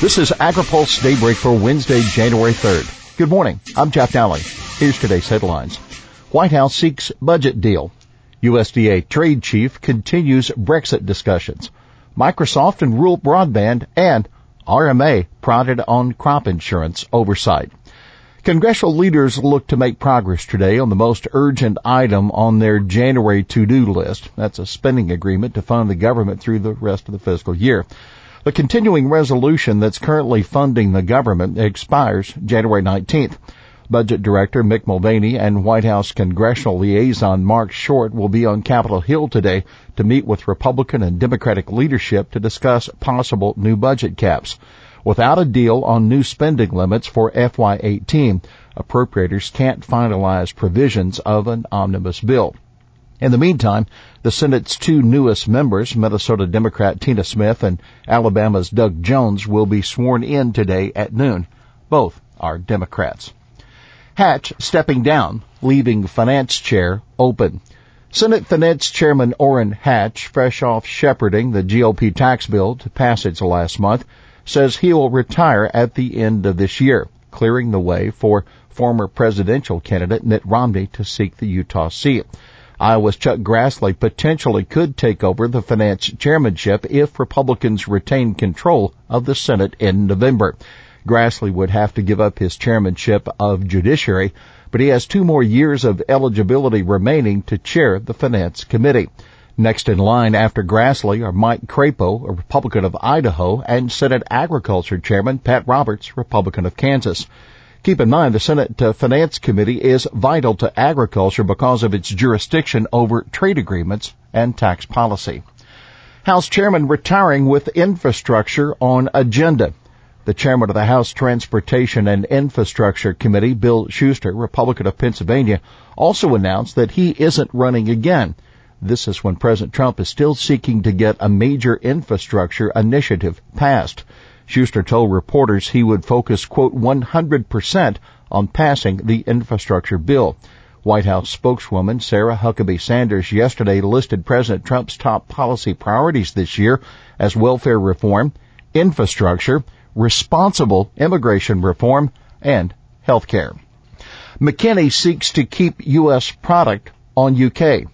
This is AgriPulse Daybreak for Wednesday, January 3rd. Good morning. I'm Jeff Daly. Here's today's headlines. White House seeks budget deal. USDA trade chief continues Brexit discussions. Microsoft and rural broadband and RMA prodded on crop insurance oversight. Congressional leaders look to make progress today on the most urgent item on their January to-do list. That's a spending agreement to fund the government through the rest of the fiscal year. The continuing resolution that's currently funding the government expires January 19th. Budget Director Mick Mulvaney and White House Congressional Liaison Marc Short will be on Capitol Hill today to meet with Republican and Democratic leadership to discuss possible new budget caps. Without a deal on new spending limits for FY18, appropriators can't finalize provisions of an omnibus bill. In the meantime, the Senate's two newest members, Minnesota Democrat Tina Smith and Alabama's Doug Jones, will be sworn in today at noon. Both are Democrats. Hatch stepping down, leaving finance chair open. Senate Finance Chairman Orrin Hatch, fresh off shepherding the GOP tax bill to passage last month, says he will retire at the end of this year, clearing the way for former presidential candidate Mitt Romney to seek the Utah seat. Iowa's Chuck Grassley potentially could take over the finance chairmanship if Republicans retain control of the Senate in November. Grassley would have to give up his chairmanship of Judiciary, but he has two more years of eligibility remaining to chair the Finance Committee. Next in line after Grassley are Mike Crapo, a Republican of Idaho, and Senate Agriculture Chairman Pat Roberts, Republican of Kansas. Keep in mind the Senate uh, Finance Committee is vital to agriculture because of its jurisdiction over trade agreements and tax policy. House Chairman retiring with infrastructure on agenda. The chairman of the House Transportation and Infrastructure Committee, Bill Shuster, Republican of Pennsylvania, also announced that he isn't running again. This is when President Trump is still seeking to get a major infrastructure initiative passed. Shuster told reporters he would focus, quote, 100% on passing the infrastructure bill. White House spokeswoman Sarah Huckabee Sanders yesterday listed President Trump's top policy priorities this year as welfare reform, infrastructure, responsible immigration reform, and health care. McKinney seeks to keep U.S. product on UK.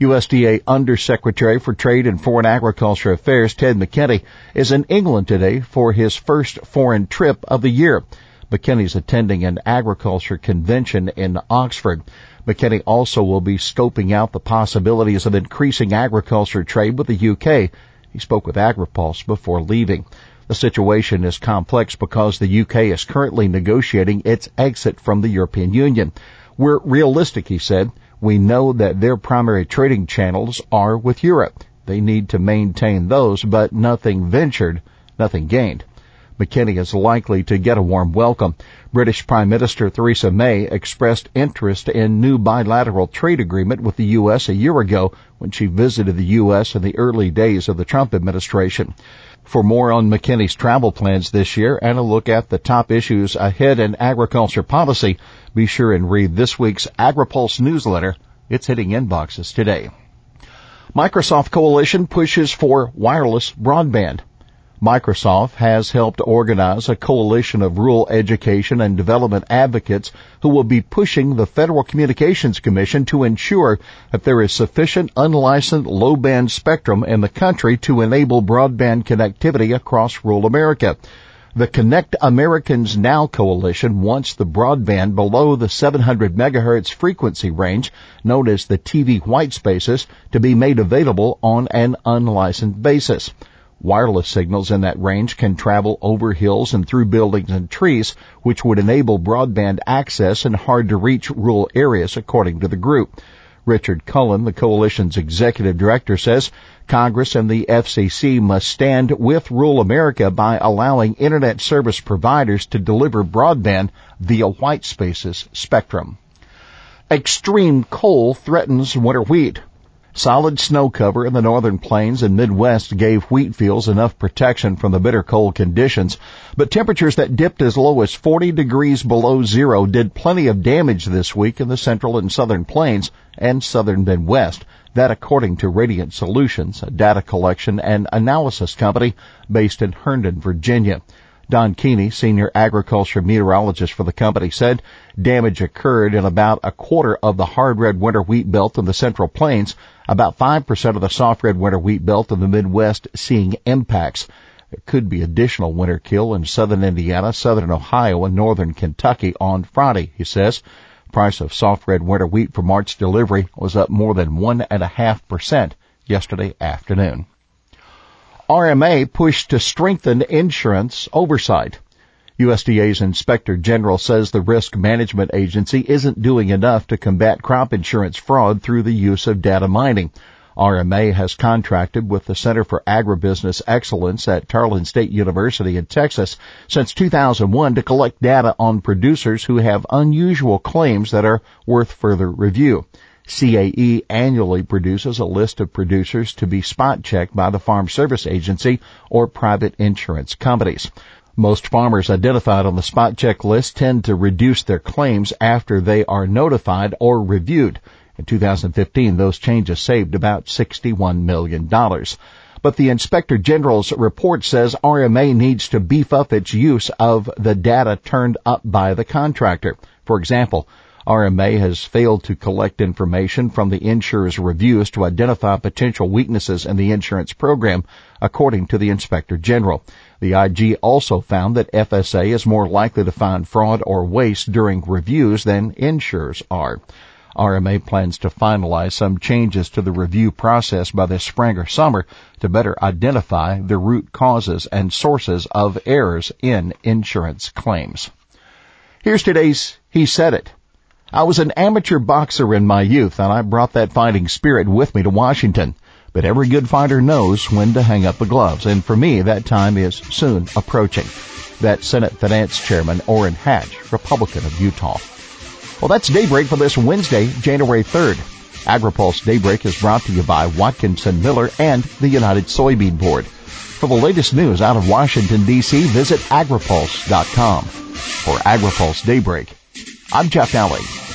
USDA Undersecretary for Trade and Foreign Agriculture Affairs Ted McKinney is in England today for his first foreign trip of the year. McKinney's attending an agriculture convention in Oxford. McKinney also will be scoping out the possibilities of increasing agriculture trade with the UK. He spoke with AgriPulse before leaving. The situation is complex because the UK is currently negotiating its exit from the European Union. We're realistic, he said. We know that their primary trading channels are with Europe. They need to maintain those, but nothing ventured, nothing gained. McKinney is likely to get a warm welcome. British Prime Minister Theresa May expressed interest in new bilateral trade agreement with the U.S. a year ago when she visited the U.S. in the early days of the Trump administration. For more on McKinney's travel plans this year and a look at the top issues ahead in agriculture policy, be sure and read this week's AgriPulse newsletter. It's hitting inboxes today. Microsoft Coalition pushes for wireless broadband. Microsoft has helped organize a coalition of rural education and development advocates who will be pushing the Federal Communications Commission to ensure that there is sufficient unlicensed low band spectrum in the country to enable broadband connectivity across rural America. The Connect Americans Now coalition wants the broadband below the 700 megahertz frequency range, known as the TV white spaces, to be made available on an unlicensed basis. Wireless signals in that range can travel over hills and through buildings and trees, which would enable broadband access in hard to reach rural areas, according to the group. Richard Cullen, the coalition's executive director, says Congress and the FCC must stand with rural America by allowing internet service providers to deliver broadband via white spaces spectrum. Extreme cold threatens winter wheat. Solid snow cover in the northern plains and Midwest gave wheat fields enough protection from the bitter cold conditions, but temperatures that dipped as low as 40 degrees below zero did plenty of damage this week in the central and southern plains and southern Midwest. That according to Radiant Solutions, a data collection and analysis company based in Herndon, Virginia. Don Keeney, senior agriculture meteorologist for the company, said damage occurred in about a quarter of the hard red winter wheat belt in the central plains, about 5% of the soft red winter wheat belt in the Midwest seeing impacts. There could be additional winter kill in southern Indiana, southern Ohio, and northern Kentucky on Friday, he says. Price of soft red winter wheat for March delivery was up more than one and a half percent yesterday afternoon. RMA pushed to strengthen insurance oversight. USDA's Inspector General says the Risk Management Agency isn't doing enough to combat crop insurance fraud through the use of data mining. RMA has contracted with the Center for Agribusiness Excellence at Tarleton State University in Texas since 2001 to collect data on producers who have unusual claims that are worth further review. CAE annually produces a list of producers to be spot checked by the Farm Service Agency or private insurance companies. Most farmers identified on the spot check list tend to reduce their claims after they are notified or reviewed. In 2015, those changes saved about $61 million. But the Inspector General's report says RMA needs to beef up its use of the data turned up by the contractor. For example, RMA has failed to collect information from the insurer's reviews to identify potential weaknesses in the insurance program, according to the Inspector General. The IG also found that FSA is more likely to find fraud or waste during reviews than insurers are. RMA plans to finalize some changes to the review process by this spring or summer to better identify the root causes and sources of errors in insurance claims. Here's today's He Said It. I was an amateur boxer in my youth and I brought that fighting spirit with me to Washington. But every good fighter knows when to hang up the gloves, and for me that time is soon approaching. That Senate Finance Chairman Orrin Hatch, Republican of Utah. Well, that's Daybreak for this Wednesday, January 3rd. AgriPulse Daybreak is brought to you by Watkinson Miller and the United Soybean Board. For the latest news out of Washington, D.C., visit agripulse.com. For AgriPulse Daybreak, I'm Jeff Alley.